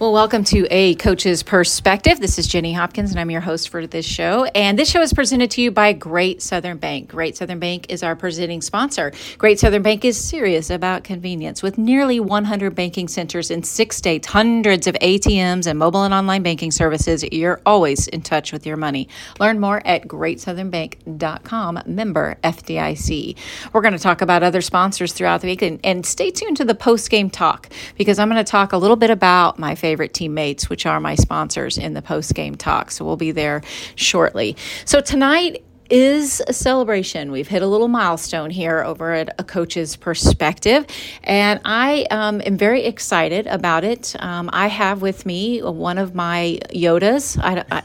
Well, welcome to A Coach's Perspective. This is Jenny Hopkins, and I'm your host for this show. And this show is presented to you by Great Southern Bank. Great Southern Bank is our presenting sponsor. Great Southern Bank is serious about convenience. With nearly 100 banking centers in six states, hundreds of ATMs, and mobile and online banking services, you're always in touch with your money. Learn more at greatsouthernbank.com, member FDIC. We're going to talk about other sponsors throughout the week, and, and stay tuned to the post game talk because I'm going to talk a little bit about my favorite teammates, which are my sponsors in the post game talk. So we'll be there shortly. So tonight is a celebration. We've hit a little milestone here over at a coach's perspective, and I um, am very excited about it. Um, I have with me one of my Yodas. I, I,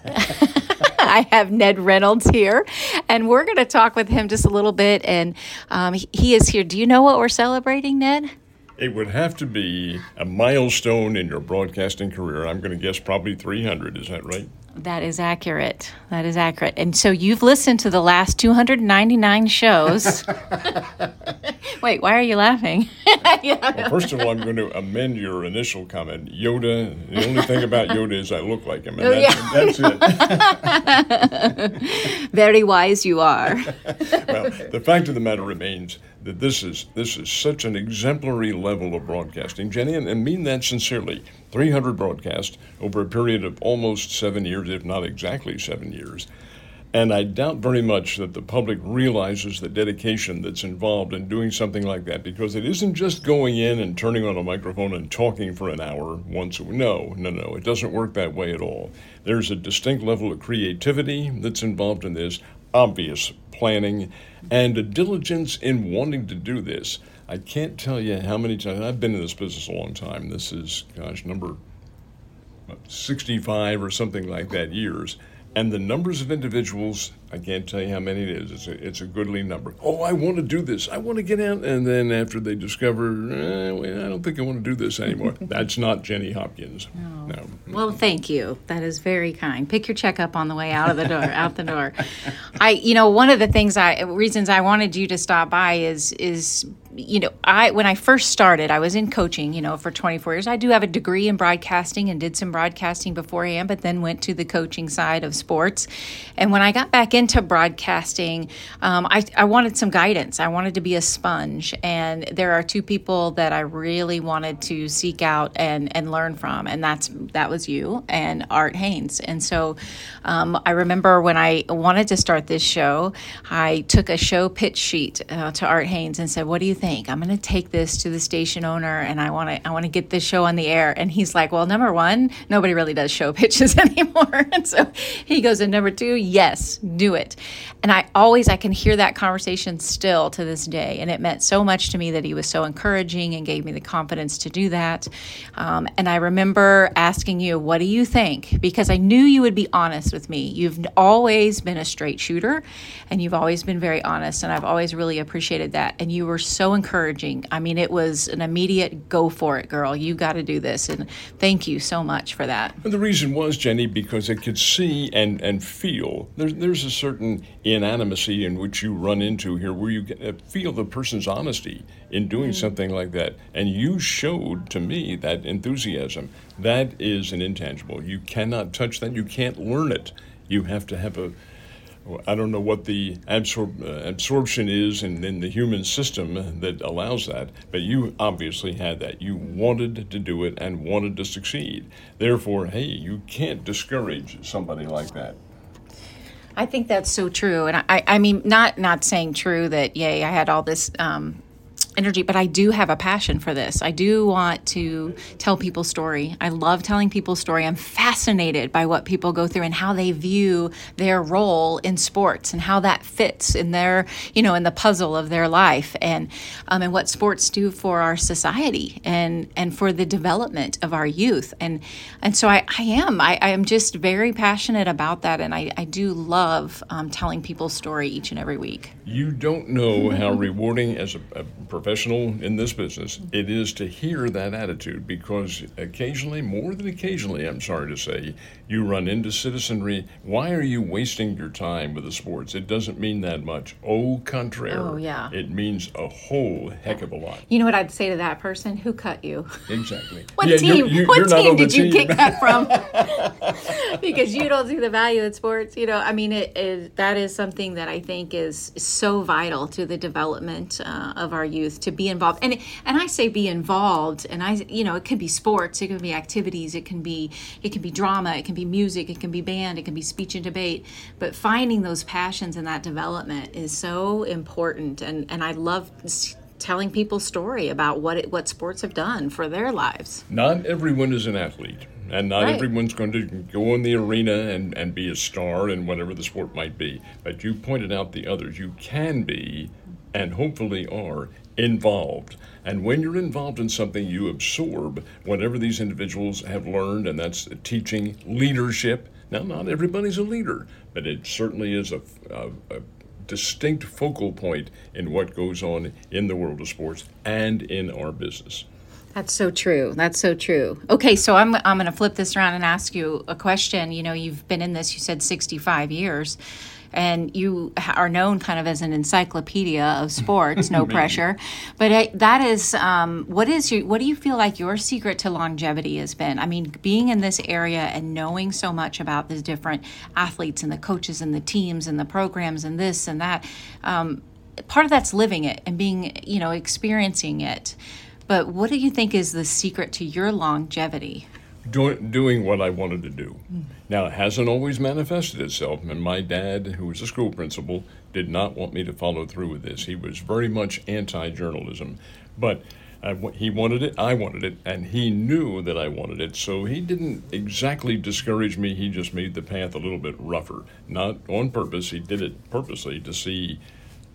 I have Ned Reynolds here, and we're going to talk with him just a little bit. And um, he is here. Do you know what we're celebrating, Ned? It would have to be a milestone in your broadcasting career. I'm going to guess probably 300. Is that right? That is accurate. That is accurate. And so you've listened to the last 299 shows. Wait, why are you laughing? well, first of all, I'm going to amend your initial comment. Yoda, the only thing about Yoda is I look like him, and oh, that's, yeah. that's it. Very wise you are. well, the fact of the matter remains that this is this is such an exemplary level of broadcasting, Jenny, and, and mean that sincerely. 300 broadcasts over a period of almost seven years, if not exactly seven years. And I doubt very much that the public realizes the dedication that's involved in doing something like that because it isn't just going in and turning on a microphone and talking for an hour once. No, no, no. It doesn't work that way at all. There's a distinct level of creativity that's involved in this, obvious planning, and a diligence in wanting to do this. I can't tell you how many times I've been in this business a long time. This is, gosh, number 65 or something like that years. And the numbers of individuals, I can't tell you how many it is. It's a, it's a goodly number. Oh, I want to do this. I want to get out. And then after they discover, eh, wait, I don't think I want to do this anymore. That's not Jenny Hopkins. No. no. Well, thank you. That is very kind. Pick your check up on the way out of the door. out the door. I, you know, one of the things I reasons I wanted you to stop by is is you know, I when I first started, I was in coaching, you know, for 24 years. I do have a degree in broadcasting and did some broadcasting beforehand, but then went to the coaching side of sports. And when I got back into broadcasting, um, I, I wanted some guidance. I wanted to be a sponge, and there are two people that I really wanted to seek out and and learn from, and that's that was you and Art Hains. And so, um, I remember when I wanted to start this show, I took a show pitch sheet uh, to Art Hains and said, "What do you think? I'm going to take this to the station owner and I want to I want to get this show on the air." And he's like, "Well, number 1, nobody really does show pitches anymore." and so he goes, "And number 2, yes, do it." And I always I can hear that conversation still to this day, and it meant so much to me that he was so encouraging and gave me the confidence to do that. Um, and I remember asking you, "What do you think?" Because I knew you would be honest with me. You've always been a straight shooter, and you've always been very honest, and I've always really appreciated that. And you were so encouraging. I mean, it was an immediate go for it, girl. You got to do this. And thank you so much for that. And the reason was, Jenny, because it could see and, and feel. There's, there's a certain inanimacy in which you run into here where you uh, feel the person's honesty in doing mm something like that. And you showed to me that enthusiasm. That is an intangible. You cannot touch that. You can't learn it. You have to have a I don't know what the absor- uh, absorption is in, in the human system that allows that, but you obviously had that. You wanted to do it and wanted to succeed. Therefore, hey, you can't discourage somebody like that. I think that's so true, and I, I mean, not not saying true that yay, I had all this um, energy, but I do have a passion for this. I do want to tell people's story. I love telling people's story. I'm fascinated by what people go through and how they view their role in sports and how that fits in their, you know, in the puzzle of their life and um, and what sports do for our society and and for the development of our youth. And and so I, I am. I, I am just very passionate about that, and I, I do love um, telling people's story each and every week. You don't know how rewarding as a, a professional in this business, it is to hear that attitude because occasionally, more than occasionally, I'm sorry to say, you run into citizenry. Why are you wasting your time with the sports? It doesn't mean that much. Au contraire. Oh, yeah. It means a whole heck of a lot. You know what I'd say to that person? Who cut you? Exactly. What Yeah, team? you're- you're- what you're team did you team. get cut from? because you don't see the value in sports. You know, I mean, it is that is something that I think is so vital to the development uh, of our youth to be involved. And and I say be involved. And I, you know, it can be sports, it can be activities, it can be it can be drama, it can be music, it can be band, it can be speech and debate. But finding those passions and that development is so important. And and I love. Telling people story about what it, what sports have done for their lives. Not everyone is an athlete, and not Right. everyone's going to go in the arena and, and be a star in whatever the sport might be. But you pointed out the others. You can be, and hopefully are, involved. And when you're involved in something, you absorb whatever these individuals have learned, and that's teaching leadership. Now, not everybody's a leader, but it certainly is a, a, a distinct focal point in what goes on in the world of sports and in our business. That's so true. That's so true. Okay, so I'm I'm going to flip this around and ask you a question. You know, you've been in this. You said 65 years, and you are known kind of as an encyclopedia of sports. No pressure, but uh, that is um, what is your what do you feel like your secret to longevity has been? I mean, being in this area and knowing so much about the different athletes and the coaches and the teams and the programs and this and that. Um, part of that's living it and being you know experiencing it but what do you think is the secret to your longevity do, doing what I wanted to do. Now, it hasn't always manifested itself, and my dad, who was a school principal, did not want me to follow through with this. He was very much anti journalism, but he wanted it, I wanted it, and he knew that I wanted it, so he didn't exactly discourage me. He just made the path a little bit rougher. Not on purpose, he did it purposely to see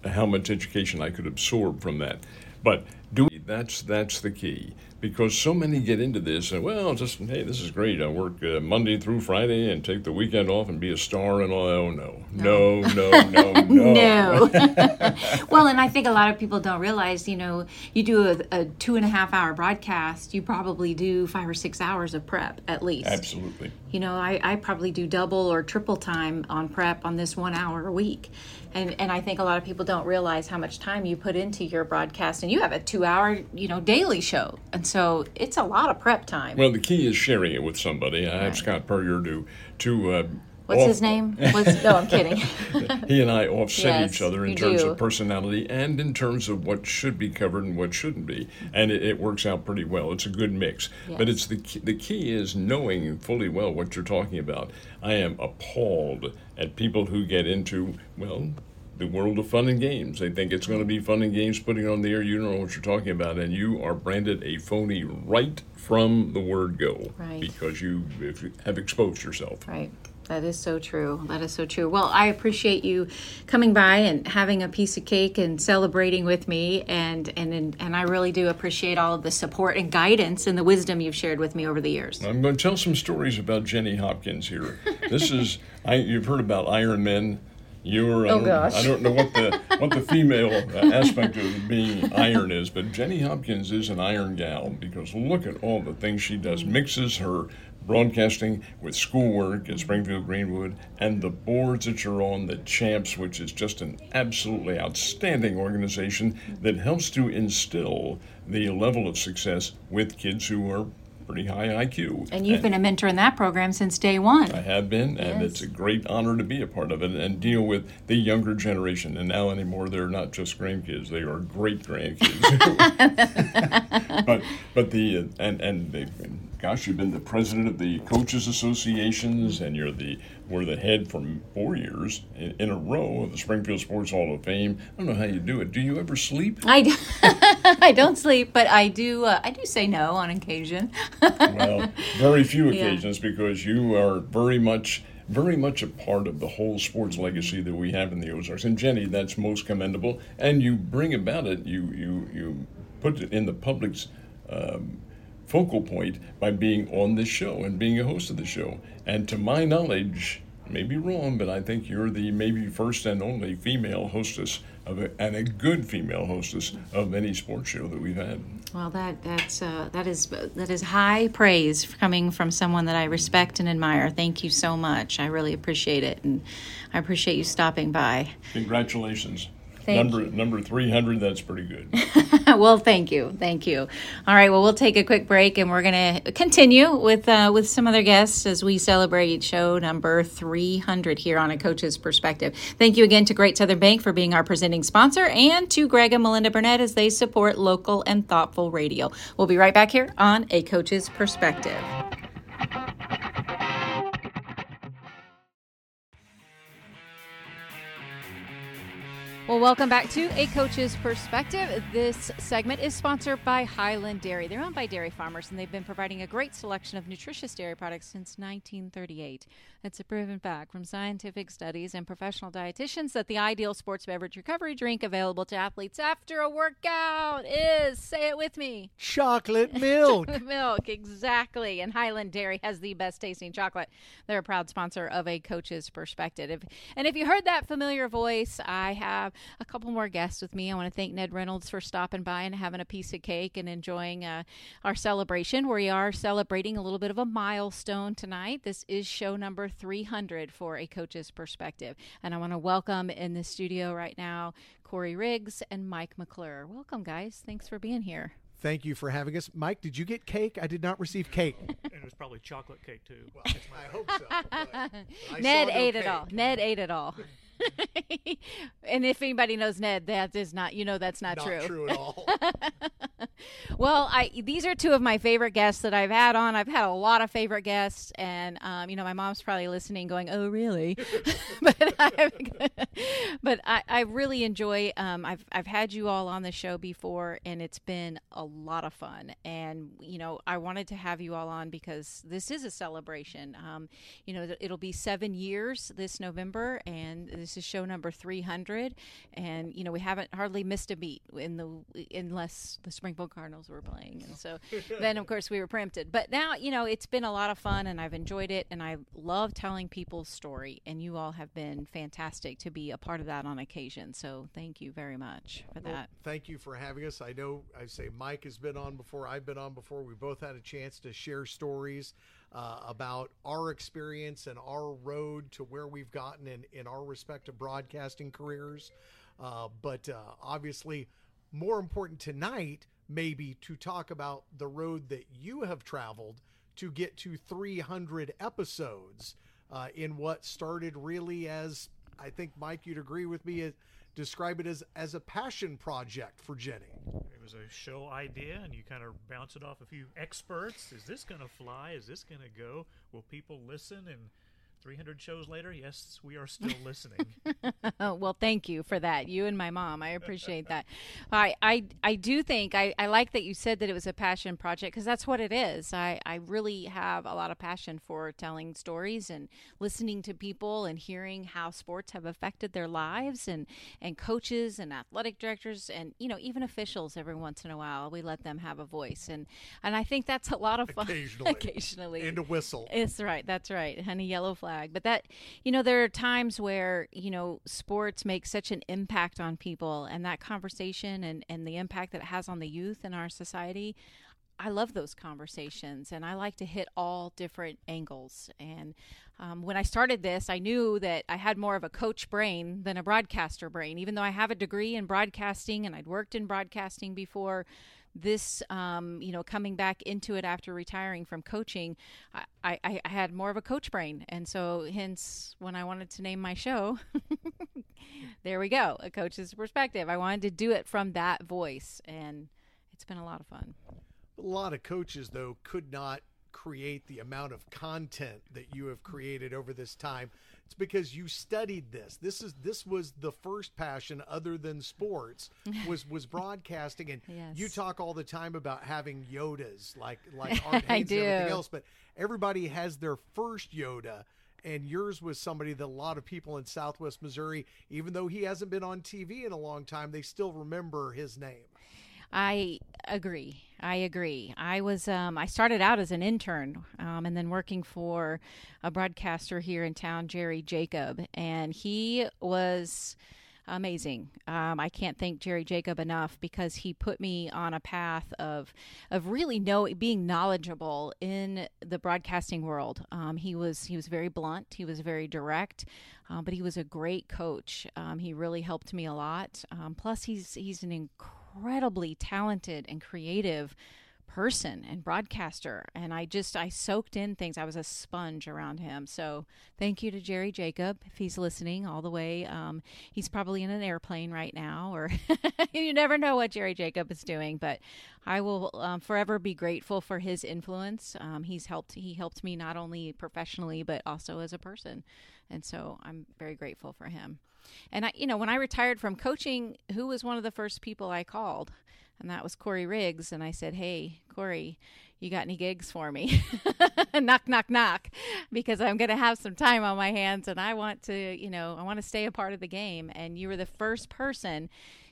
how much education I could absorb from that. But do that's that's the key because so many get into this and well, just hey, this is great. I work uh, Monday through Friday and take the weekend off and be a star and all. Oh no, no, no, no, no. no well and i think a lot of people don't realize you know you do a, a two and a half hour broadcast you probably do five or six hours of prep at least Absolutely. You know, I, I probably do double or triple time on prep on this one hour a week. And and I think a lot of people don't realize how much time you put into your broadcast and you have a two hour, you know, daily show. And so it's a lot of prep time. Well, the key is sharing it with somebody. I have Scott Purrier to to. Uh, What's off- his name? What's, no, I'm kidding. he and I offset Yes, each other in terms do. of personality and in terms of what should be covered and what shouldn't be, and it, it works out pretty well. It's a good mix. But it's the key, the key is knowing fully well what you're talking about. I am appalled at people who get into well. The world of fun and games. They think it's going to be fun and games putting on the air. You don't know what you're talking about, and you are branded a phony right from the word go Right. because you you have exposed yourself. Right. That is so true. That is so true. Well, I appreciate you coming by and having a piece of cake and celebrating with me, and and and I really do appreciate all of the support and guidance and the wisdom you've shared with me over the years. I'm going to tell some stories about Jenny Hopkins here. This is I, you've heard about Iron Men. You're I Oh, don't, gosh. I don't know what the what the female uh, aspect of being iron is, but Jenny Hopkins is an iron gal because look at all the things she does. Mixes her broadcasting with schoolwork at Springfield Greenwood and the boards that you're on, the Champs, which is just an absolutely outstanding organization that helps to instill the level of success with kids who are pretty high IQ. And you've been a mentor in that program since day one. I have been, and Yes. it's a great honor to be a part of it and deal with the younger generation. And now anymore, they're not just grandkids; they are great grandkids. but but the and and the, gosh, you've been the president of the coaches associations, and you're the were the head for four years in, in a row of the Springfield Sports Hall of Fame. I don't know how you do it. Do you ever sleep? I, do, I don't sleep, but I do. Uh, I do say no on occasion. well, very few Yeah. occasions because you are very much, very much a part of the whole sports legacy that we have in the Ozarks. And Jenny, that's most commendable. And you bring about it. You you you put it in the public's um, focal point by being on this show and being a host of the show. And to my knowledge. Maybe wrong, but I think you're the maybe first and only female hostess of a, and a good female hostess of any sports show that we've had. Well, that that's uh, that is that is high praise coming from someone that I respect and admire. Thank you so much. I really appreciate it, and I appreciate you stopping by. Congratulations. Thank number you. number 300 that's pretty good well, thank you, thank you. All right, well, we'll take a quick break, and we're going to continue with uh, with some other guests as we celebrate show number 300 here on a coach's perspective. Thank you again to Great Southern Bank for being our presenting sponsor, and to Greg and Melinda Burnett as they support local and thoughtful radio. We'll be right back here on a coach's perspective. Well, welcome back to A Coach's Perspective. This segment is sponsored by Hiland Dairy. They're owned by dairy farmers, and they've been providing a great selection of nutritious dairy products since 1938. It's a proven fact from scientific studies and professional dietitians that the ideal sports beverage recovery drink available to athletes after a workout is, say it with me, chocolate milk. milk, exactly. And Hiland Dairy has the best tasting chocolate. They're a proud sponsor of A Coach's Perspective. And if you heard that familiar voice, I have a couple more guests with me. I want to thank Ned Reynolds for stopping by and having a piece of cake and enjoying uh, our celebration. We are celebrating a little bit of a milestone tonight. This is show number 300 for A Coach's Perspective. And I want to welcome in the studio right now Corey Riggs and Mike McClure. Welcome, guys. Thanks for being here. Thank you for having us. Mike, did you get cake? I did not receive cake. and it was probably chocolate cake too. Well, I hope so. I Ned saw no ate it all. Ned ate it all. and if anybody knows Ned, that is not you know that's not, Not true. true at all. Well, I these are two of my favorite guests that I've had on. I've had a lot of favorite guests, and um, you know my mom's probably listening, going, "Oh, really?" but I, but I, I really enjoy. Um, I've I've had you all on the show before, and it's been a lot of fun. And you know I wanted to have you all on because this is a celebration. Um, you know it'll be seven years this November, and this is show number three hundred. And you know we haven't hardly missed a beat in the unless the Springfield Cardinals were playing, and so then of course we were preempted. But now you know it's been a lot of fun, and I've enjoyed it, and I love telling people's story. And you all have been fantastic to be a part of that on occasion. So thank you very much for Well, that. thank you for having us. I know I say Mike has been on before. I've been on before. We both had a chance to share stories uh, about our experience and our road to where we've gotten in, in our respective broadcasting careers. Uh, but uh, obviously, more important tonight, maybe to talk about the road that you have traveled to get to 300 episodes uh, in what started really as I think Mike, you'd agree with me. Describe it as as a passion project for Jenny. It was a show idea, and you kind of bounce it off a few experts. Is this going to fly? Is this going to go? Will people listen? And 300 shows later, yes, we are still listening. Well, thank you for that. You and my mom. I appreciate that. I, I, I do think I, I like that you said that it was a passion project because that's what it is. I, I really have a lot of passion for telling stories and listening to people and hearing how sports have affected their lives and, and coaches and athletic directors and, you know, even officials every once in a while. We let them have a voice. And, and I think that's a lot of fun. Occasionally. Occasionally. And a whistle. It's right. That's right. Honey yellow flag. But that, you know, there are times where, you know, sports make such an impact on people and that conversation and, and the impact that it has on the youth in our society. I love those conversations and I like to hit all different angles. And um, when I started this, I knew that I had more of a coach brain than a broadcaster brain. Even though I have a degree in broadcasting and I'd worked in broadcasting before, this, um, you know, coming back into it after retiring from coaching, I, I, I had more of a coach brain. And so, hence, when I wanted to name my show, there we go, a coach's perspective. I wanted to do it from that voice. And it's been a lot of fun. A lot of coaches, though, could not create the amount of content that you have created over this time. It's because you studied this. This is this was the first passion other than sports was was broadcasting and Yes. you talk all the time about having Yodas like like Art Hains and everything else, but everybody has their first Yoda and yours was somebody that a lot of people in Southwest Missouri, even though he hasn't been on TV in a long time, they still remember his name. I agree. I agree. I was um, I started out as an intern um, and then working for a broadcaster here in town, Jerry Jacob, and he was amazing. Um, I can't thank Jerry Jacob enough because he put me on a path of of really know being knowledgeable in the broadcasting world. Um, he was he was very blunt. He was very direct, um, but he was a great coach. Um, he really helped me a lot. Um, plus, he's he's an incredibly talented and creative person and broadcaster and i just i soaked in things. I was a sponge around him. So thank you to jerry jacob if he's listening all the way um, he's probably in an airplane right now or you never know what jerry jacob is doing but i will um, forever be grateful for his influence. Um, he's helped he helped me not only professionally but also as a person and so i'm very grateful for him and i you know when i retired from coaching who was one of the first people i called and that was Corey Riggs. And I said, Hey, Corey, you got any gigs for me? knock, knock, knock, because I'm going to have some time on my hands and I want to, you know, I want to stay a part of the game. And you were the first person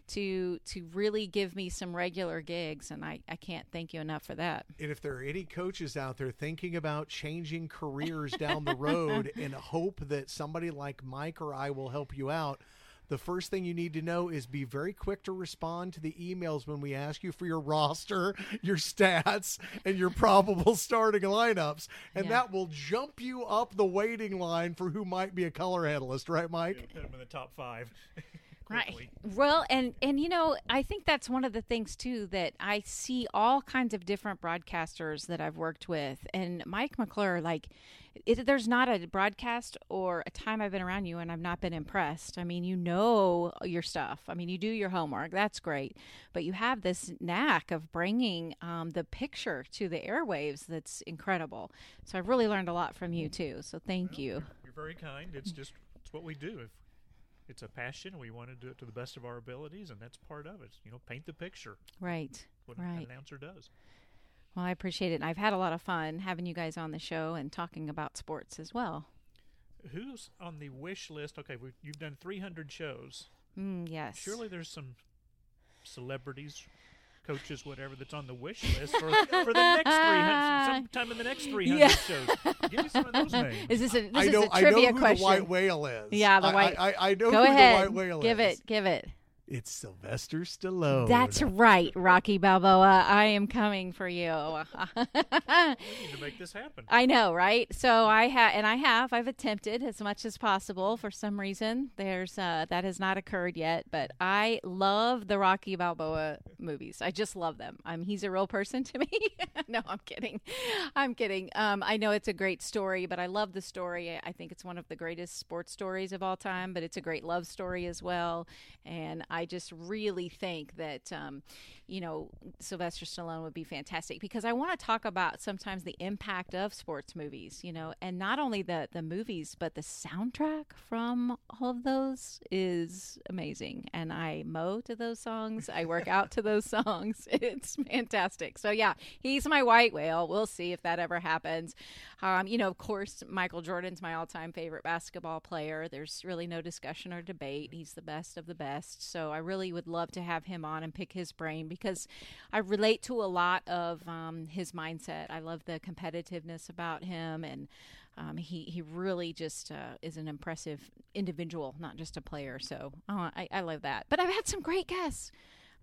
to to really give me some regular gigs and I, I can't thank you enough for that. And if there are any coaches out there thinking about changing careers down the road and hope that somebody like Mike or I will help you out, the first thing you need to know is be very quick to respond to the emails when we ask you for your roster, your stats, and your probable starting lineups. And Yeah. that will jump you up the waiting line for who might be a color analyst, right, Mike? Put him in the top five. Right. Well, and and you know, I think that's one of the things too that I see all kinds of different broadcasters that I've worked with, and Mike McClure, like, it, there's not a broadcast or a time I've been around you and I've not been impressed. I mean, you know your stuff. I mean, you do your homework. That's great, but you have this knack of bringing um, the picture to the airwaves. That's incredible. So I've really learned a lot from you too. So thank you. You're very kind. It's just it's what we do. If it's a passion, we want to do it to the best of our abilities, and that's part of it. You know, paint the picture. Right. What an Right. announcer does. Well, I appreciate it. And I've had a lot of fun having you guys on the show and talking about sports as well. Who's on the wish list? Okay, you've done 300 shows. Mm, yes. Surely there's some celebrities, coaches, whatever, that's on the wish list for, for the next 300, sometime in the next 300 Yeah. shows. Give me some of those names. Is this a this I is know, a I know trivia who question? the white whale is. Yeah, the white- I, I, I know Go who ahead. the white whale give is. it. Give it. It's Sylvester Stallone. That's right, Rocky Balboa. I am coming for you. We need to make this happen. I know, right? So I have, and I have. I've attempted as much as possible. For some reason, there's uh, that has not occurred yet. But I love the Rocky Balboa movies. I just love them. Um, he's a real person to me. no, I'm kidding. I'm kidding. Um, I know it's a great story, but I love the story. I think it's one of the greatest sports stories of all time. But it's a great love story as well. And I just really think that, um, you know, Sylvester Stallone would be fantastic because I want to talk about sometimes the impact of sports movies, you know, and not only the the movies, but the soundtrack from all of those is amazing. And I mow to those songs, I work out to those songs. It's fantastic. So yeah, he's my white whale. We'll see if that ever happens. Um, you know, of course, Michael Jordan's my all time favorite basketball player. There's really no discussion or debate. He's the best of the best. So I really would love to have him on and pick his brain because I relate to a lot of um, his mindset. I love the competitiveness about him, and um, he he really just uh, is an impressive individual, not just a player. So uh, I, I love that. But I've had some great guests.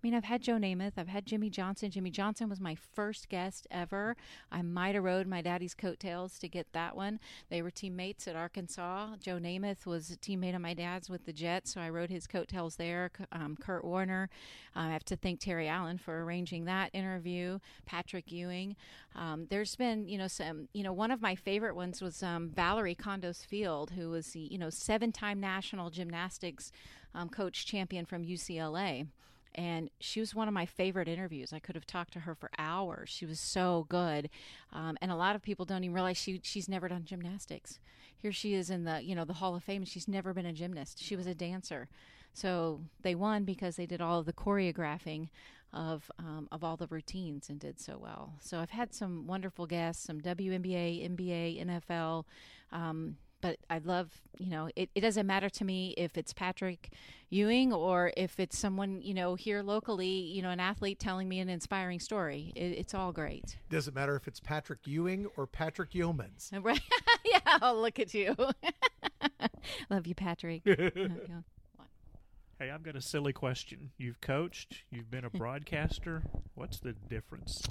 Mean, I've had Joe Namath. I've had Jimmy Johnson. Jimmy Johnson was my first guest ever. I might have rode my daddy's coattails to get that one. They were teammates at Arkansas. Joe Namath was a teammate of my dad's with the Jets, so I rode his coattails there. Um, Kurt Warner. I have to thank Terry Allen for arranging that interview. Patrick Ewing. Um, there's been, you know, some, you know, one of my favorite ones was um, Valorie Kondos Field, who was the, you know, seven-time national gymnastics um, coach champion from UCLA and she was one of my favorite interviews. I could have talked to her for hours. She was so good, um, and a lot of people don't even realize she she's never done gymnastics. Here she is in the you know the Hall of Fame, and she's never been a gymnast. She was a dancer, so they won because they did all of the choreographing of um, of all the routines and did so well. So I've had some wonderful guests, some WNBA, NBA, NFL. Um, but I love, you know, it, it doesn't matter to me if it's Patrick Ewing or if it's someone, you know, here locally, you know, an athlete telling me an inspiring story. It, it's all great. Doesn't matter if it's Patrick Ewing or Patrick Yeomans. Right? yeah, oh, look at you. love you, Patrick. Hey, I've got a silly question. You've coached, you've been a broadcaster. What's the difference?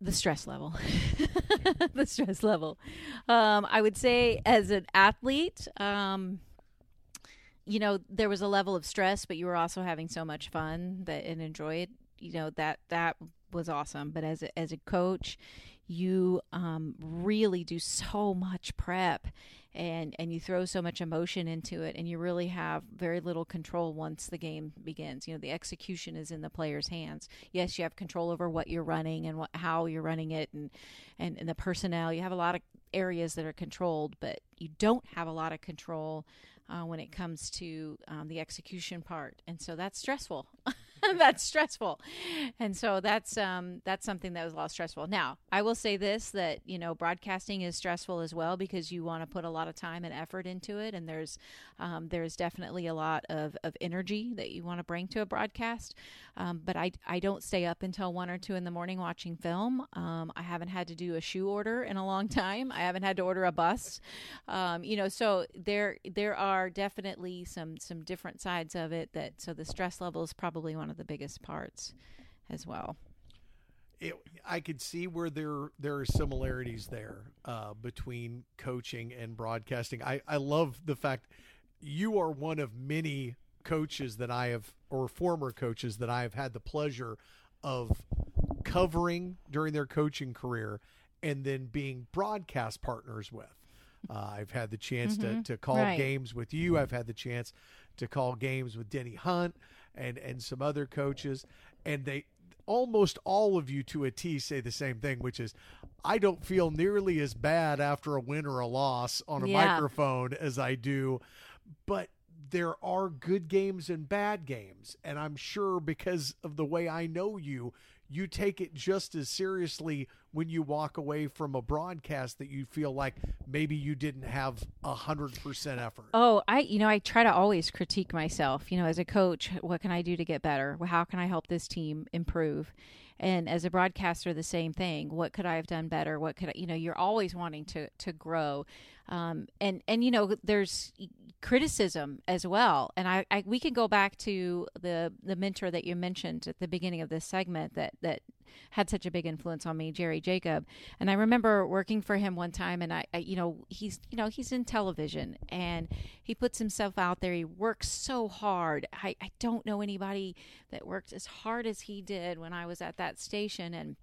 The stress level. The stress level. Um, i would say as an athlete um, you know there was a level of stress but you were also having so much fun that and enjoyed you know that that was awesome. But as a, as a coach you um, really do so much prep and and you throw so much emotion into it and you really have very little control once the game begins. You know the execution is in the player's hands. Yes you have control over what you're running and what how you're running it and and, and the personnel. You have a lot of areas that are controlled but you don't have a lot of control uh, when it comes to um, the execution part. And so that's stressful that's stressful. And so that's um, that's something that was a lot stressful. Now i will say this that you know broadcasting is stressful as well because you want to put a lot of time and effort into it and there's um, there's definitely a lot of, of energy that you want to bring to a broadcast. Um, but I, I don't stay up until one or two in the morning watching film. Um, i haven't had to do a shoe order in a long time. I haven't had to order a bus. Um, you know so there there are definitely some some different sides of it that so the stress level is probably one of the biggest parts as well. It, I could see where there there are similarities there uh, between coaching and broadcasting. I, I love the fact you are one of many coaches that I have, or former coaches that I have had the pleasure of covering during their coaching career and then being broadcast partners with. Uh, I've had the chance mm-hmm. to, to call right. games with you. I've had the chance to call games with Denny Hunt and and some other coaches, and they almost all of you to a T say the same thing, which is I don't feel nearly as bad after a win or a loss on a yeah. microphone as I do, but there are good games and bad games. And I'm sure because of the way I know you, you take it just as seriously when you walk away from a broadcast that you feel like maybe you didn't have a hundred percent effort. Oh, I you know I try to always critique myself. You know, as a coach, what can I do to get better? How can I help this team improve? and as a broadcaster the same thing what could i have done better what could I, you know you're always wanting to to grow um, and and you know there's criticism as well. And I, I we can go back to the the mentor that you mentioned at the beginning of this segment that that had such a big influence on me jerry jacob. And i remember working for him one time and I, I you know he's you know he's in television and he puts himself out there. He works so hard. I, I don't know anybody that worked as hard as he did when i was at that station. And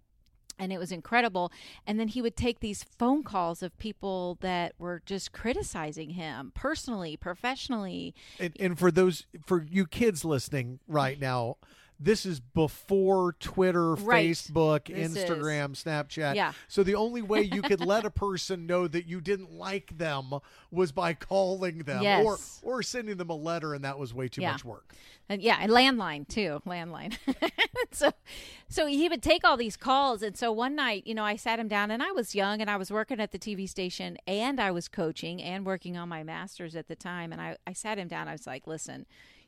and it was incredible. And then he would take these phone calls of people that were just criticizing him personally, professionally. And, and for those, for you kids listening right now, this is before Twitter, right. Facebook, this Instagram, is. Snapchat. Yeah. So the only way you could let a person know that you didn't like them was by calling them yes. or or sending them a letter and that was way too yeah. much work. And yeah, and landline too, landline. so so he would take all these calls and so one night, you know, I sat him down and I was young and I was working at the TV station and I was coaching and working on my masters at the time and I I sat him down I was like, "Listen,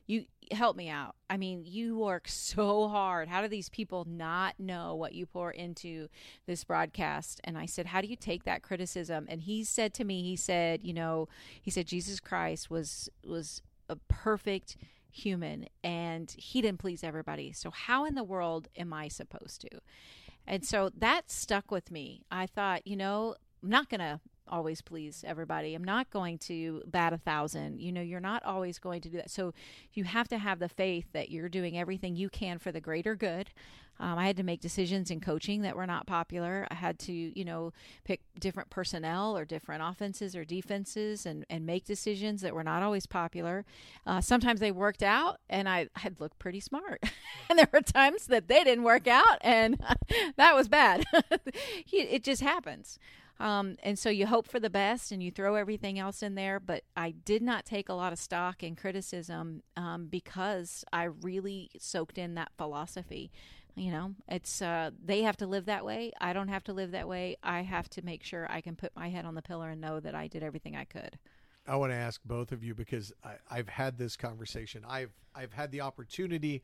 you help me out. I mean, you work so hard. How do these people not know what you pour into this broadcast? And I said, How do you take that criticism? And he said to me, he said, you know, he said Jesus Christ was was a perfect human and he didn't please everybody. So how in the world am I supposed to? And so that stuck with me. I thought, you know, I'm not going to always please everybody. I'm not going to bat a thousand. You know, you're not always going to do that. So you have to have the faith that you're doing everything you can for the greater good. Um, I had to make decisions in coaching that were not popular. I had to, you know, pick different personnel or different offenses or defenses and, and make decisions that were not always popular. Uh, sometimes they worked out and I had looked pretty smart. and there were times that they didn't work out and that was bad. it just happens. Um, and so you hope for the best and you throw everything else in there. But I did not take a lot of stock in criticism um, because I really soaked in that philosophy. You know, it's uh, they have to live that way. I don't have to live that way. I have to make sure I can put my head on the pillar and know that I did everything I could. I want to ask both of you because I, I've had this conversation. I've I've had the opportunity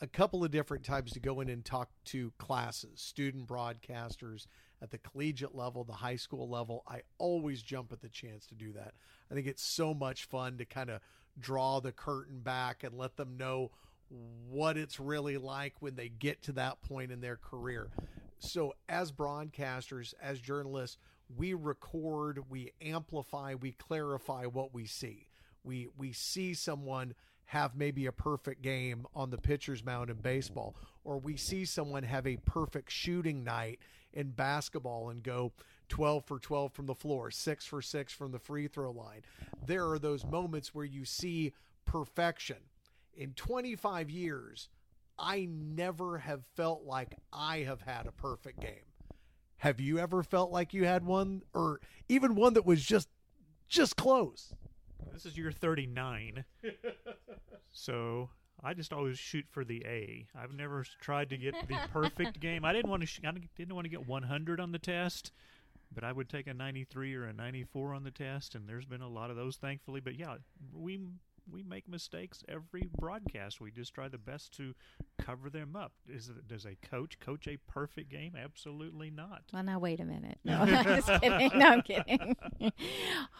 a couple of different times to go in and talk to classes, student broadcasters at the collegiate level, the high school level. I always jump at the chance to do that. I think it's so much fun to kind of draw the curtain back and let them know what it's really like when they get to that point in their career. So, as broadcasters, as journalists, we record, we amplify, we clarify what we see. We we see someone have maybe a perfect game on the pitcher's mound in baseball, or we see someone have a perfect shooting night in basketball and go 12 for 12 from the floor, 6 for 6 from the free throw line. There are those moments where you see perfection. In 25 years, I never have felt like I have had a perfect game. Have you ever felt like you had one or even one that was just just close? This is year 39. so I just always shoot for the A. I've never tried to get the perfect game. I didn't want to. Sh- I didn't want to get 100 on the test, but I would take a 93 or a 94 on the test, and there's been a lot of those, thankfully. But yeah, we we make mistakes every broadcast. We just try the best to cover them up. Is does a coach coach a perfect game? Absolutely not. Well, now wait a minute. No, I'm just kidding. No, I'm kidding.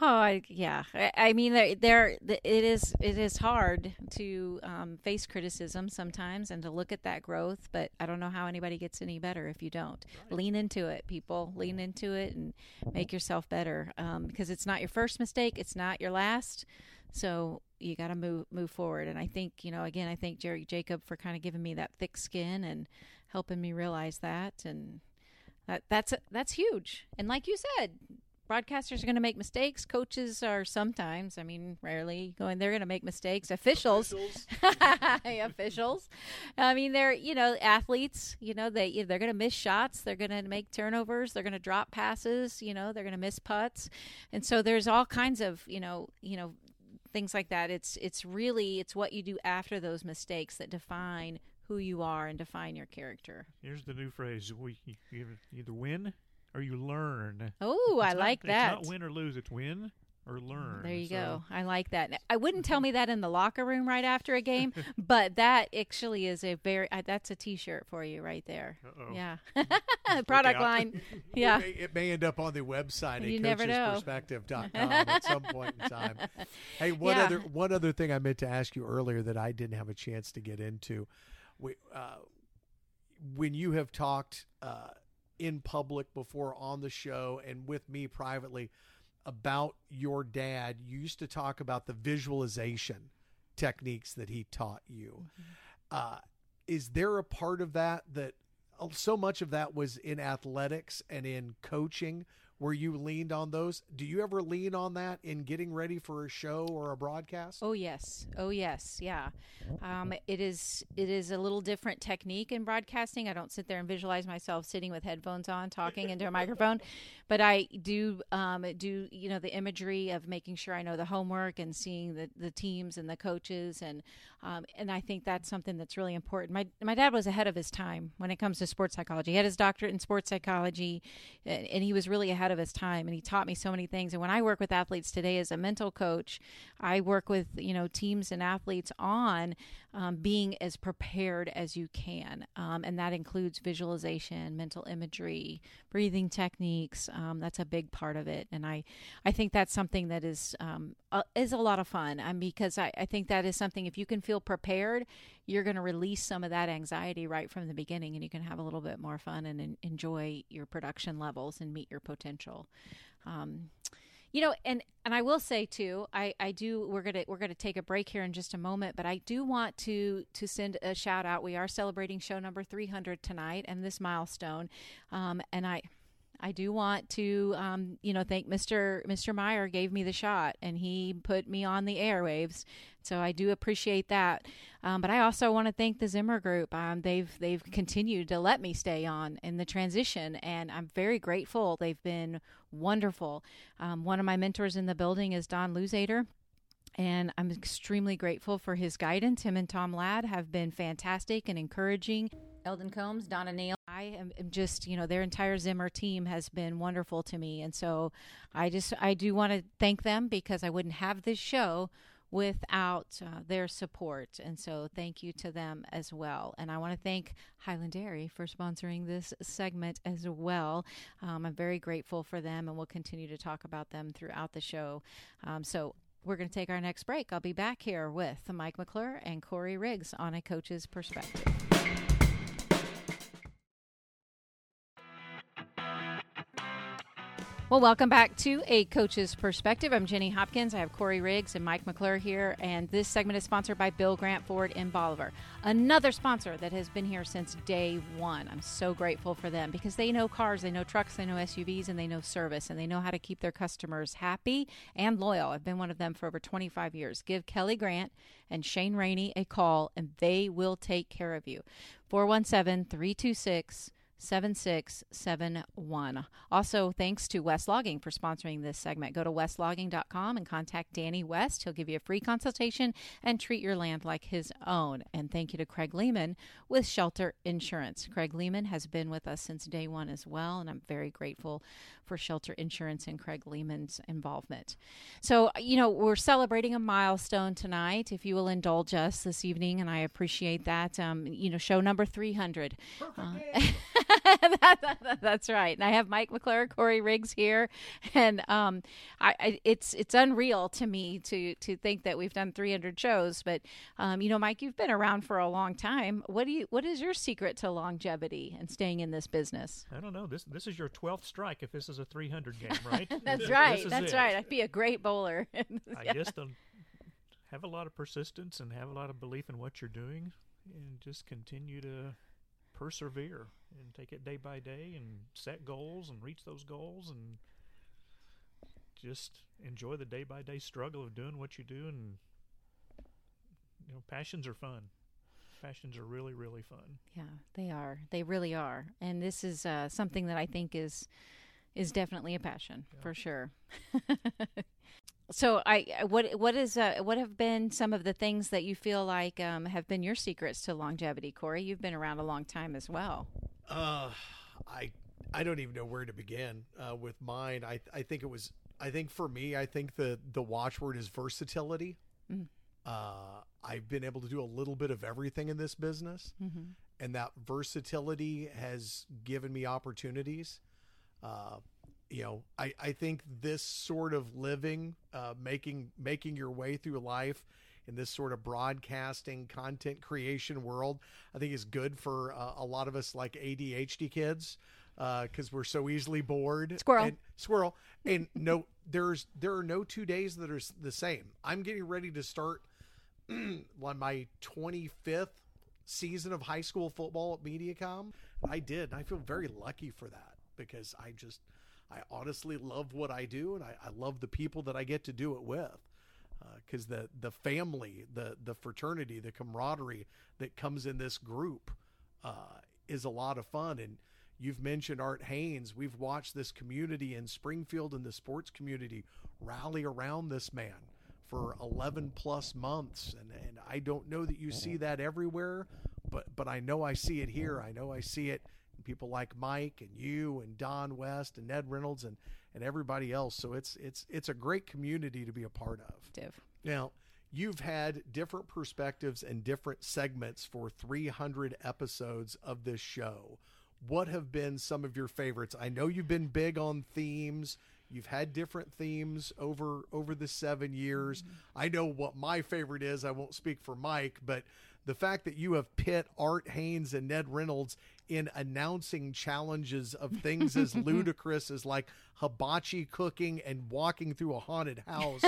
oh, I, yeah. I, I mean, there, there, it is, it is hard to um, face criticism sometimes and to look at that growth. But I don't know how anybody gets any better if you don't right. lean into it. People lean into it and make yourself better um, because it's not your first mistake. It's not your last. So you got to move move forward. And I think you know, again, I thank Jerry Jacob for kind of giving me that thick skin and helping me realize that. And that that's that's huge. And like you said, broadcasters are going to make mistakes. Coaches are sometimes, I mean, rarely going. They're going to make mistakes. Officials, officials. officials. I mean, they're you know athletes. You know they they're going to miss shots. They're going to make turnovers. They're going to drop passes. You know they're going to miss putts, and so there's all kinds of you know you know things like that. It's it's really it's what you do after those mistakes that define who you are and define your character. Here's the new phrase: we you either win or you learn. Oh, I like that. It's not win or lose; it's win or learn. There you so. go. I like that. I wouldn't tell me that in the locker room right after a game, but that actually is a very uh, that's a T-shirt for you right there. Uh-oh. Yeah, product line. Yeah, it may, it may, end up on the website you at coachesperspective.com at some point in time. Hey, one yeah. other one other thing I meant to ask you earlier that I didn't have a chance to get into. We, uh, when you have talked uh, in public before on the show and with me privately about your dad, you used to talk about the visualization techniques that he taught you. Mm-hmm. Uh, is there a part of that that so much of that was in athletics and in coaching where you leaned on those. Do you ever lean on that in getting ready for a show or a broadcast? Oh yes, oh yes, yeah. Um, it is it is a little different technique in broadcasting. I don't sit there and visualize myself sitting with headphones on talking into a microphone, but I do um, do you know the imagery of making sure I know the homework and seeing the, the teams and the coaches and um, and I think that's something that's really important. My my dad was ahead of his time when it comes to sports psychology. He had his doctorate in sports psychology, and he was really ahead of his time. And he taught me so many things. And when I work with athletes today as a mental coach, I work with you know teams and athletes on um, being as prepared as you can, um, and that includes visualization, mental imagery, breathing techniques. Um, that's a big part of it, and I, I think that's something that is um, uh, is a lot of fun. Um, because I, I think that is something if you can feel prepared, you're going to release some of that anxiety right from the beginning, and you can have a little bit more fun and, enjoy your production levels and meet your potential. Um, you know and and i will say too i i do we're gonna we're gonna take a break here in just a moment but i do want to to send a shout out we are celebrating show number 300 tonight and this milestone um, and i I do want to, um, you know, thank Mr. Mr. Meyer gave me the shot and he put me on the airwaves. So I do appreciate that. Um, but I also want to thank the Zimmer Group. Um, they've they've continued to let me stay on in the transition, and I'm very grateful. They've been wonderful. Um, one of my mentors in the building is Don Luzader and I'm extremely grateful for his guidance. Him and Tom Ladd have been fantastic and encouraging. Eldon Combs, Donna Neal. I am just, you know, their entire Zimmer team has been wonderful to me. And so I just, I do want to thank them because I wouldn't have this show without uh, their support. And so thank you to them as well. And I want to thank Hiland Dairy for sponsoring this segment as well. Um, I'm very grateful for them and we'll continue to talk about them throughout the show. Um, so we're going to take our next break. I'll be back here with Mike McClure and Corey Riggs on a coach's perspective. Well, welcome back to A Coach's Perspective. I'm Jenny Hopkins. I have Corey Riggs and Mike McClure here, and this segment is sponsored by Bill Grant Ford in Bolivar, another sponsor that has been here since day one. I'm so grateful for them because they know cars, they know trucks, they know SUVs, and they know service, and they know how to keep their customers happy and loyal. I've been one of them for over 25 years. Give Kelly Grant and Shane Rainey a call, and they will take care of you. 417 326 7671. Also, thanks to West Logging for sponsoring this segment. Go to westlogging.com and contact Danny West. He'll give you a free consultation and treat your land like his own. And thank you to Craig Lehman with Shelter Insurance. Craig Lehman has been with us since day one as well, and I'm very grateful for Shelter Insurance and Craig Lehman's involvement. So, you know, we're celebrating a milestone tonight, if you will indulge us this evening, and I appreciate that. Um, you know, show number 300. That, that, that's right. And I have Mike McClure, Corey Riggs here, and um, I, I, it's it's unreal to me to to think that we've done 300 shows. But um, you know, Mike, you've been around for a long time. What do you? What is your secret to longevity and staying in this business? I don't know. This this is your 12th strike if this is a 300 game, right? that's right. That's it. right. I'd be a great bowler. I guess to have a lot of persistence and have a lot of belief in what you're doing, and just continue to persevere and take it day by day and set goals and reach those goals and just enjoy the day by day struggle of doing what you do and you know passions are fun passions are really really fun Yeah, they are. They really are. And this is uh, something that I think is is definitely a passion for sure. so, I what what is uh, what have been some of the things that you feel like um, have been your secrets to longevity, Corey? You've been around a long time as well. Uh, I I don't even know where to begin uh, with mine. I I think it was. I think for me, I think the the watchword is versatility. Mm. Uh, I've been able to do a little bit of everything in this business, Mm-hmm. and that versatility has given me opportunities. Uh, you know, I, I think this sort of living, uh, making making your way through life in this sort of broadcasting content creation world, I think is good for uh, a lot of us like ADHD kids because we're so easily bored. Squirrel. And, squirrel. And no, there's there are no two days that are the same. I'm getting ready to start on my 25th season of high school football at MediaCom. I did. And I feel very lucky for that because I just, I honestly love what I do and I, I love the people that I get to do it with. Because the the family, the the fraternity, the camaraderie that comes in this group uh, is a lot of fun. And you've mentioned Art Hains. We've watched this community in Springfield and the sports community rally around this man for 11 plus months and, and I don't know that you see that everywhere but but I know I see it here I know I see it people like Mike and you and Don West and Ned Reynolds and and everybody else so it's it's it's a great community to be a part of Div. now, you've had different perspectives and different segments for 300 episodes of this show. What have been some of your favorites? I know you've been big on themes. You've had different themes over over the 7 years. Mm-hmm. I know what my favorite is. I won't speak for Mike, but the fact that you have pit Art Hains and Ned Reynolds in announcing challenges of things as ludicrous as like hibachi cooking and walking through a haunted house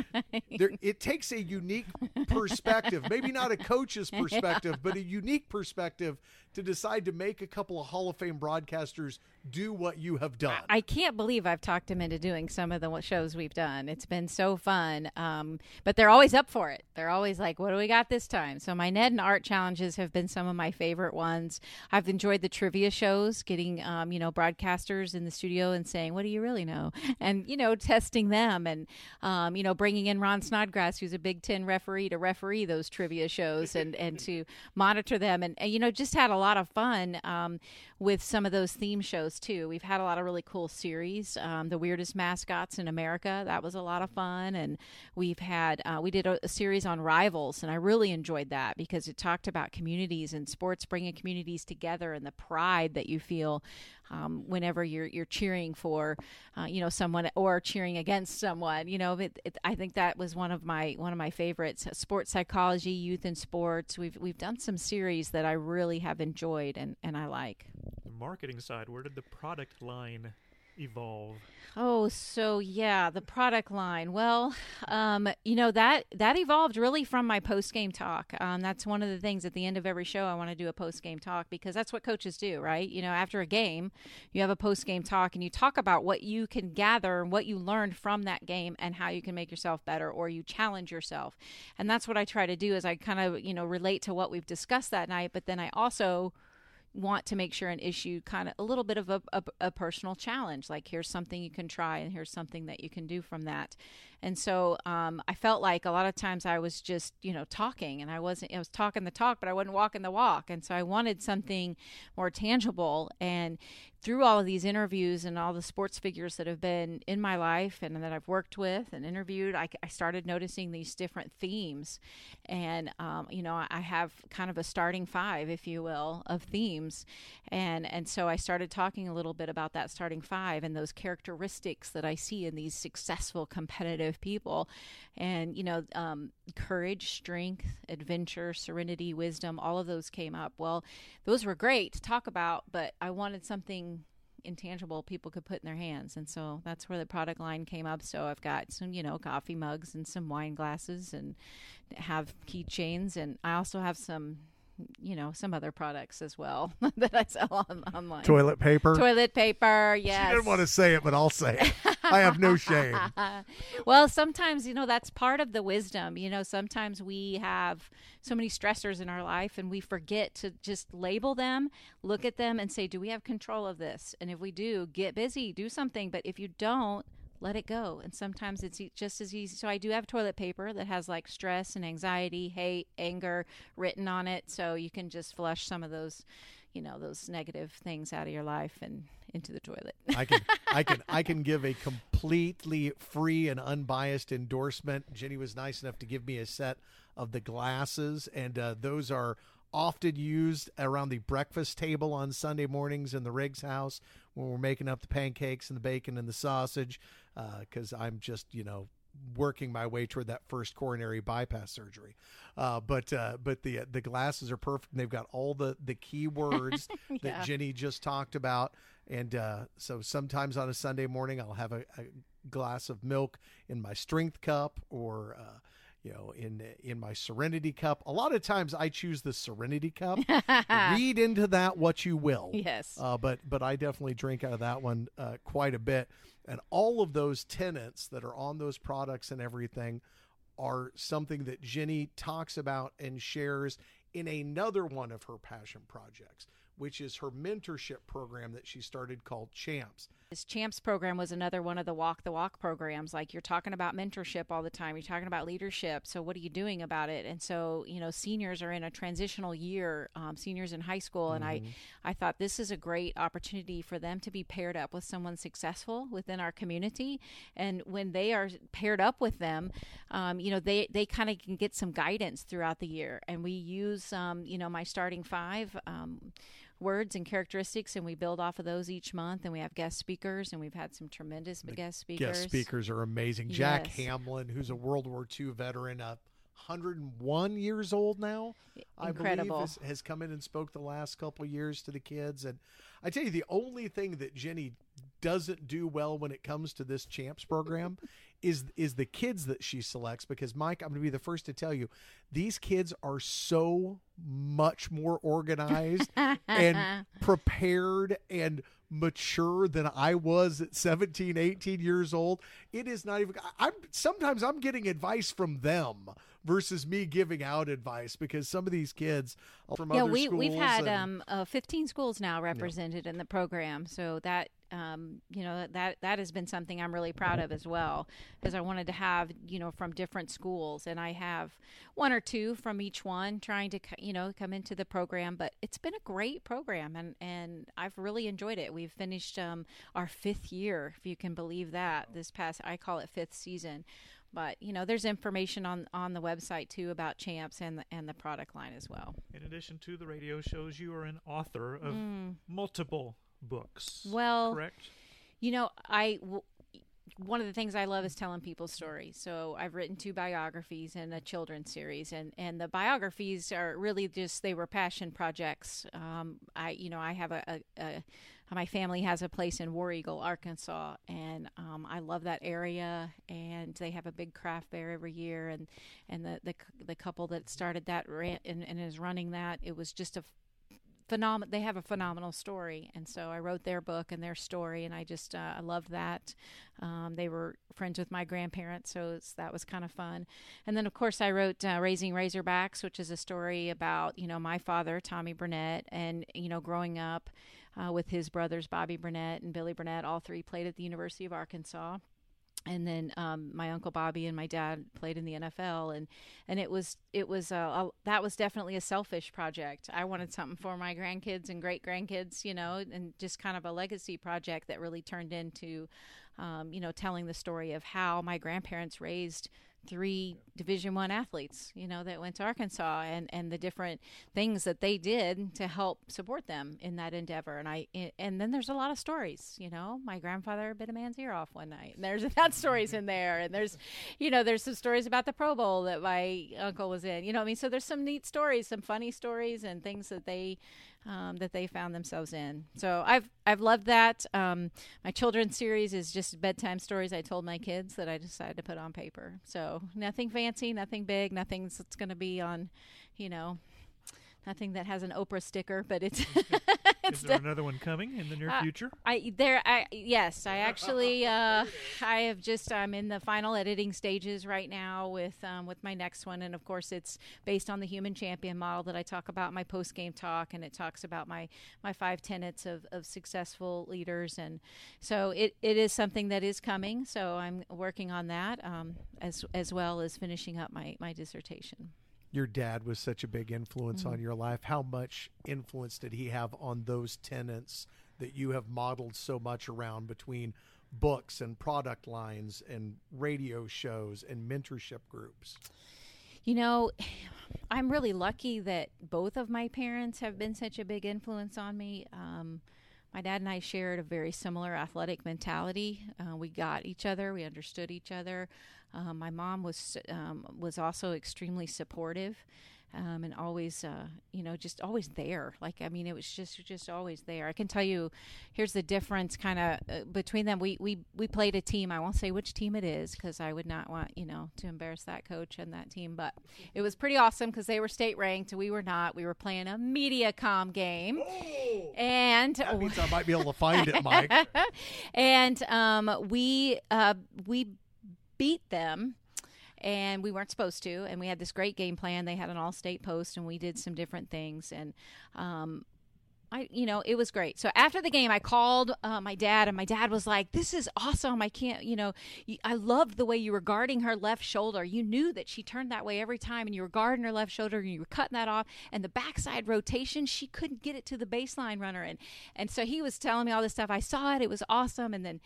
there, it takes a unique perspective, maybe not a coach's perspective, but a unique perspective to decide to make a couple of Hall of Fame broadcasters do what you have done. I can't believe I've talked him into doing some of the shows we've done. It's been so fun. Um, but they're always up for it. They're always like, what do we got this time? So my Ned and Art challenges have been some of my favorite ones. I've enjoyed the trivia shows, getting, um, you know, broadcasters in the studio and saying, what do you really know? And, you know, testing them and, um, you know, bringing in Ron Snodgrass, who's a Big Ten referee, to referee those trivia shows and, and to monitor them. And, and, you know, just had a lot of fun um, with some of those theme shows too. We've had a lot of really cool series. Um, the weirdest mascots in America that was a lot of fun, and we've had uh, we did a, a series on rivals, and I really enjoyed that because it talked about communities and sports bringing communities together and the pride that you feel um, whenever you're you're cheering for uh, you know someone or cheering against someone. You know, it, it, I think that was one of my one of my favorites. Sports psychology, youth and sports. We've we've done some series that I really have enjoyed and and I like. The marketing side, where did the product line evolve? Oh, so yeah, the product line. Well, um, you know that that evolved really from my post game talk. Um, that's one of the things at the end of every show. I want to do a post game talk because that's what coaches do, right? You know, after a game, you have a post game talk and you talk about what you can gather and what you learned from that game and how you can make yourself better or you challenge yourself. And that's what I try to do. Is I kind of you know relate to what we've discussed that night, but then I also want to make sure an issue kind of a little bit of a, a, a, personal challenge like here's something you can try and here's something that you can do from that and so um, i felt like a lot of times i was just you know talking and i wasn't i was talking the talk but i wasn't walking the walk and so i wanted something more tangible and through all of these interviews and all the sports figures that have been in my life and that I've worked with and interviewed, I, I started noticing these different themes. And, um, you know, I have kind of a starting five, if you will, of themes. And, and so I started talking a little bit about that starting five and those characteristics that I see in these successful, competitive people. And, you know, um, courage, strength, adventure, serenity, wisdom, all of those came up. Well, those were great to talk about, but I wanted something intangible people could put in their hands. And so that's where the product line came up. So I've got some, you know, coffee mugs and some wine glasses and have keychains. And I also have some you know some other products as well that I sell on, online. Toilet paper. Toilet paper. Yes. She didn't want to say it, but I'll say it. I have no shame. well, sometimes you know that's part of the wisdom. You know, sometimes we have so many stressors in our life, and we forget to just label them, look at them, and say, "Do we have control of this?" And if we do, get busy, do something. But if you don't, let it go. And sometimes it's just as easy. So I do have toilet paper that has like stress and anxiety, hate, anger written on it. So you can just flush some of those, you know, those negative things out of your life and into the toilet. I can I can I can give a completely free and unbiased endorsement. Jenny was nice enough to give me a set of the glasses and uh, those are often used around the breakfast table on Sunday mornings in the Riggs house when we're making up the pancakes and the bacon and the sausage because uh, I'm just, you know, working my way toward that first coronary bypass surgery. Uh, but uh, but the the glasses are perfect. And they've got all the the key words yeah. that Jenny just talked about. And uh, so sometimes on a Sunday morning, I'll have a, a, glass of milk in my strength cup or uh, you know in in my serenity cup. A lot of times i choose the serenity cup. Read into that what you will. Yes. Uh, but but i definitely drink out of that one uh, quite a bit. And all of those tenants that are on those products and everything are something that jenny talks about and shares in another one of her passion projects which is her mentorship program that she started called champs. This champs program was another one of the walk the walk programs. Like you're talking about mentorship all the time. You're talking about leadership. So what are you doing about it? And so you know seniors are in a transitional year um, seniors in high school. And i mm-hmm. i thought this is a great opportunity for them to be paired up with someone successful within our community. And when they are paired up with them um, you know they they kind of can get some guidance throughout the year. And we use um, you know my starting five um, words and characteristics, and we build off of those each month. And we have guest speakers, and we've had some tremendous the guest speakers. Guest speakers are amazing. Jack yes. Hamlin, who's a World War II veteran, uh, 101 years old now. Incredible. I believe has, has come in and spoke the last couple years to the kids. And I tell you, the only thing that Jenny doesn't do well when it comes to this champs program is is the kids that she selects because Mike, I'm going to be the first to tell you, these kids are so much more organized and prepared and mature than I was at 17, 18 years old. It is not even I'm sometimes I'm getting advice from them versus me giving out advice because some of these kids from yeah, other we, schools. we've had and, um, uh, 15 schools now represented yeah. in the program, so that um, you know that that has been something I'm really proud of as well, because I wanted to have you know from different schools, and I have one or two from each one trying to you know come into the program. But it's been a great program, and and I've really enjoyed it. We've finished um, our fifth year, if you can believe that. This past I call it fifth season But you know, there's information on on the website too about champs and the, and the product line as well. In addition to the radio shows, you are an author of multiple books. Well, correct. You know, I w- one of the things I love is telling people's stories. So I've written two biographies and a children's series, and and the biographies are really just they were passion projects. Um, I you know I have a, a, a my family has a place in War Eagle, Arkansas, and um, I love that area. And they have a big craft fair every year, and and the the, the couple that started that ran, and, and is running that, it was just a phenomenal they have a phenomenal story and so i wrote their book and their story and i just uh, i loved that. Um, they were friends with my grandparents so that was kind of fun. And then of course i wrote uh, raising razorbacks which is a story about you know my father tommy burnett and you know growing up uh, with his brothers bobby burnett and billy burnett all three played at the university of arkansas and then um, my uncle Bobby and my dad played in the NFL, and and it was it was uh, a, that was definitely a selfish project. I wanted something for my grandkids and great grandkids, you know, and just kind of a legacy project that really turned into, um, you know, telling the story of how my grandparents raised three division one athletes you know that went to arkansas and and the different things that they did to help support them in that endeavor. And i and then there's a lot of stories you know. My grandfather bit a man's ear off one night and there's that stories in there. And there's you know there's some stories about the pro bowl that my uncle was in you know i mean? So there's some neat stories some funny stories and things that they um, that they found themselves in. So I've I've loved that. Um, my children's series is just bedtime stories I told my kids that I decided to put on paper. So nothing fancy, nothing big, nothing that's going to be on, you know, nothing that has an Oprah sticker, but it's. Is there another one coming in the near uh, future? I there I yes, I actually uh, I have just I'm in the final editing stages right now with um, with my next one, and of course it's based on the human champion model that I talk about in my post game talk, and it talks about my my five tenets of, of successful leaders, and so it, it is something that is coming. So I'm working on that um, as as well as finishing up my my dissertation your dad was such a big influence mm-hmm. on your life. How much influence did he have on those tenants that you have modeled so much around between books and product lines and radio shows and mentorship groups? You know, I'm really lucky that both of my parents have been such a big influence on me. Um, my dad and I shared a very similar athletic mentality. Uh, we got each other, we understood each other. Um, my mom was um, was also extremely supportive, um, and always, uh, you know, just always there. Like I mean, it was just just always there. I can tell you, here's the difference, kind of uh, between them. We we we played a team. I won't say which team it is because I would not want you know to embarrass that coach and that team. But it was pretty awesome because they were state ranked. And we were not. We were playing a MediaCom game, oh, and that means I might be able to find it, Mike. and um, we uh, we beat them and we weren't supposed to and we had this great game plan. They had an all-state post and we did some different things and um, I, you know, it was great. So after the game, I called uh, my dad, and my dad was like, "This is awesome! I can't, you know, I loved the way you were guarding her left shoulder. You knew that she turned that way every time, and you were guarding her left shoulder, and you were cutting that off. And the backside rotation, she couldn't get it to the baseline runner, and and so he was telling me all this stuff. I saw it; it was awesome. And then,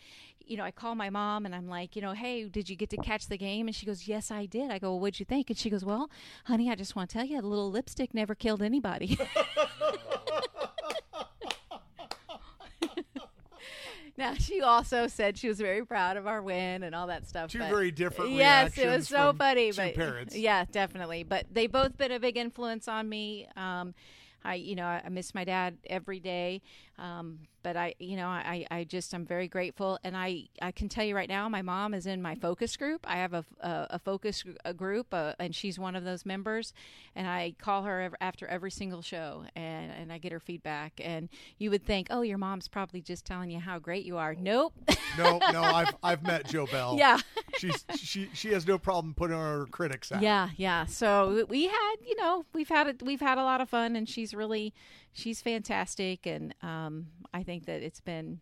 you know, I call my mom, and I'm like, you know, hey, did you get to catch the game? And she goes, yes, I did. I go, well, what'd you think? And she goes, well, honey, I just want to tell you, a little lipstick never killed anybody. Now she also said she was very proud of our win and all that stuff. Two very different. Yes, it was so funny. But parents. yeah, definitely. But they both been a big influence on me. Um, I, you know, I miss my dad every day. Um, but I, you know, I, I just I'm very grateful, and I, I can tell you right now, my mom is in my focus group. I have a, a, a focus a group, uh, and she's one of those members. And I call her after every single show, and and I get her feedback. And you would think, oh, your mom's probably just telling you how great you are. Nope. no, no, I've I've met Joe Bell. Yeah. She's she she has no problem putting her critics out. Yeah, yeah. So we had, you know, we've had a, we've had a lot of fun, and she's really she's fantastic, and um, I think that it's been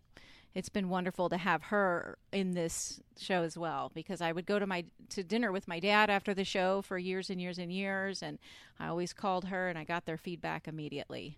it's been wonderful to have her in this show as well because I would go to my to dinner with my dad after the show for years and years and years and I always called her and I got their feedback immediately.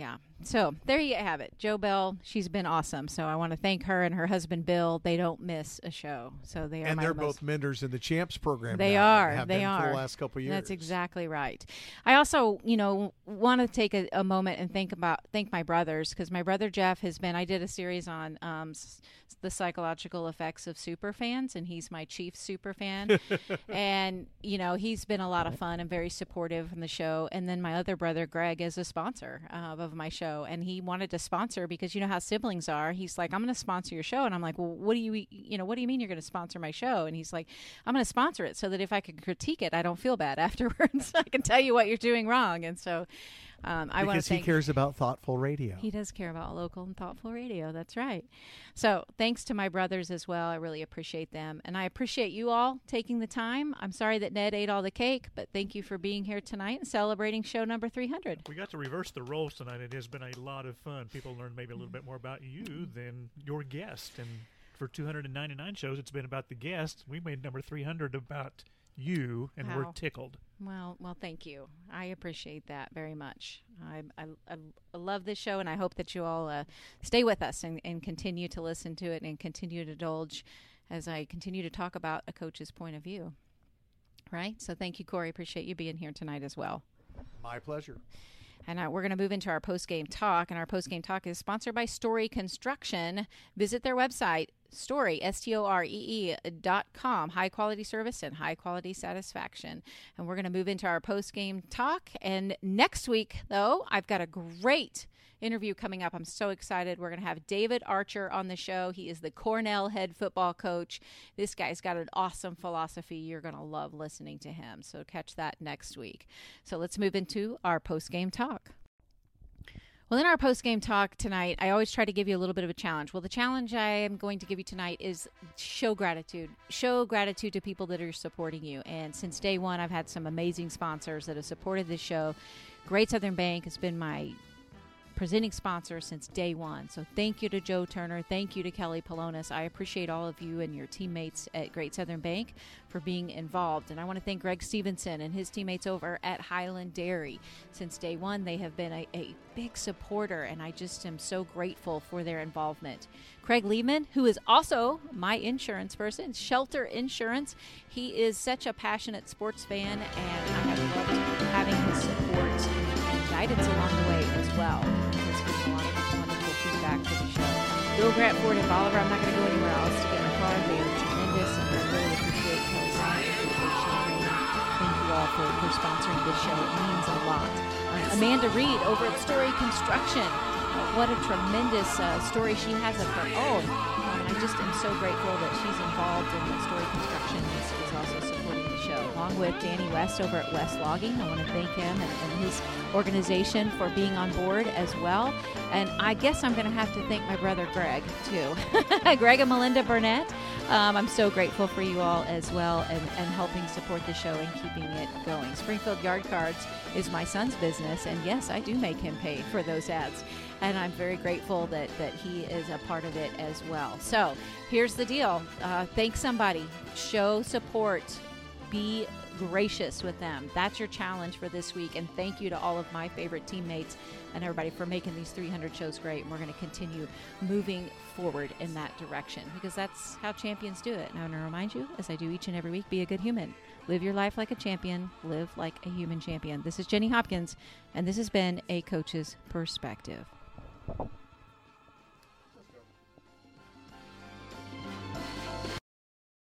Yeah. So there you have it. Joe Bell, she's been awesome. So I want to thank her and her husband Bill. They don't miss a show. So they are and they're most- both mentors in the champs program. They are. They are. for the last couple of years. That's exactly right. I also, you know, want to take a, a moment and think about thank my brothers because my brother Jeff has been. I did a series on um, s- the psychological effects of super fans, and he's my chief super fan. and you know, he's been a lot of fun and very supportive in the show. And then my other brother Greg is a sponsor uh, of my show, and he wanted to sponsor because you know how siblings are. He's like, "I'm going to sponsor your show," and I'm like, "Well, what do you, you know, what do you mean you're going to sponsor my show?" And he's like, "I'm going to sponsor it so that if I can critique it, I don't feel bad afterwards. I can tell you what you're doing wrong." And so, um, I want because to thank he cares about thoughtful radio. he does care about local and thoughtful radio. That's right. So, thanks to my brothers as well. I really appreciate them. And I appreciate you all taking the time. I'm sorry that Ned ate all the cake, but thank you for being here tonight and celebrating show number 300. We got to reverse the roles tonight. It has been a lot of fun. People learned maybe a little bit more about you than your guest. And for 299 shows, it's been about the guest. We made number 300 about you, and we're tickled. Well, well, thank you. I appreciate that very much. I, I, I, I love this show, and I hope that you all uh, stay with us and, and continue to listen to it and continue to indulge as I continue to talk about a coach's point of view. Right? So, thank you, Corey. Appreciate you being here tonight as well. My pleasure. And uh, we're going to move into our post game talk. And our post game talk is sponsored by Story Construction. Visit their website, story, S T O R E E dot com. High quality service and high quality satisfaction. And we're going to move into our post game talk. And next week, though, I've got a great interview coming up. I'm so excited. We're going to have David Archer on the show. He is the Cornell head football coach. This guy's got an awesome philosophy. You're going to love listening to him. So catch that next week. So let's move into our post game talk. Well, in our post game talk tonight, I always try to give you a little bit of a challenge. Well, the challenge I am going to give you tonight is show gratitude. Show gratitude to people that are supporting you. And since day one, I've had some amazing sponsors that have supported this show. Great Southern Bank has been my presenting sponsor since day one. So thank you to Joe Turner. Thank you to Kelly Polonis. I appreciate all of you and your teammates at Great Southern Bank for being involved. And I want to thank Greg Stevenson and his teammates over at Hiland Dairy. Since day one, they have been a, a big supporter, and I just am so grateful for their involvement. Craig Lehman, who is also my insurance person, Shelter Insurance. He is such a passionate sports fan, and I have loved having his support guidance along the way as well. Has given a lot of wonderful feedback for the show. Bill Grant Ford and Bolivar, I'm not going to go anywhere else to get my car. They are tremendous, and I really appreciate Kelly and Thank you all for, for sponsoring this show. It means a lot. Uh, Amanda Reed over at Story Construction. Uh, what a tremendous uh, story she has of her own. Um, I just am so grateful that she's involved in the Story Construction and is, also show. Along with Danny West over at West Logging. I want to thank him and, and his organization for being on board as well. And I guess I'm going to have to thank my brother Greg, too. Greg and Melinda Burnett. Um, I'm so grateful for you all as well and, and helping support the show and keeping it going. Springfield Yard Cards is my son's business, and yes, I do make him pay for those ads. And I'm very grateful that, that he is a part of it as well. So here's the deal uh, thank somebody, show support, be gracious with them. That's your challenge for this week. And thank you to all of my favorite teammates and everybody for making these 300 shows great. And we're going to continue moving forward in that direction because that's how champions do it. And I want to remind you, as I do each and every week, be a good human. Live your life like a champion. Live like a human champion. This is Jenny Hopkins, and this has been A Coach's Perspective.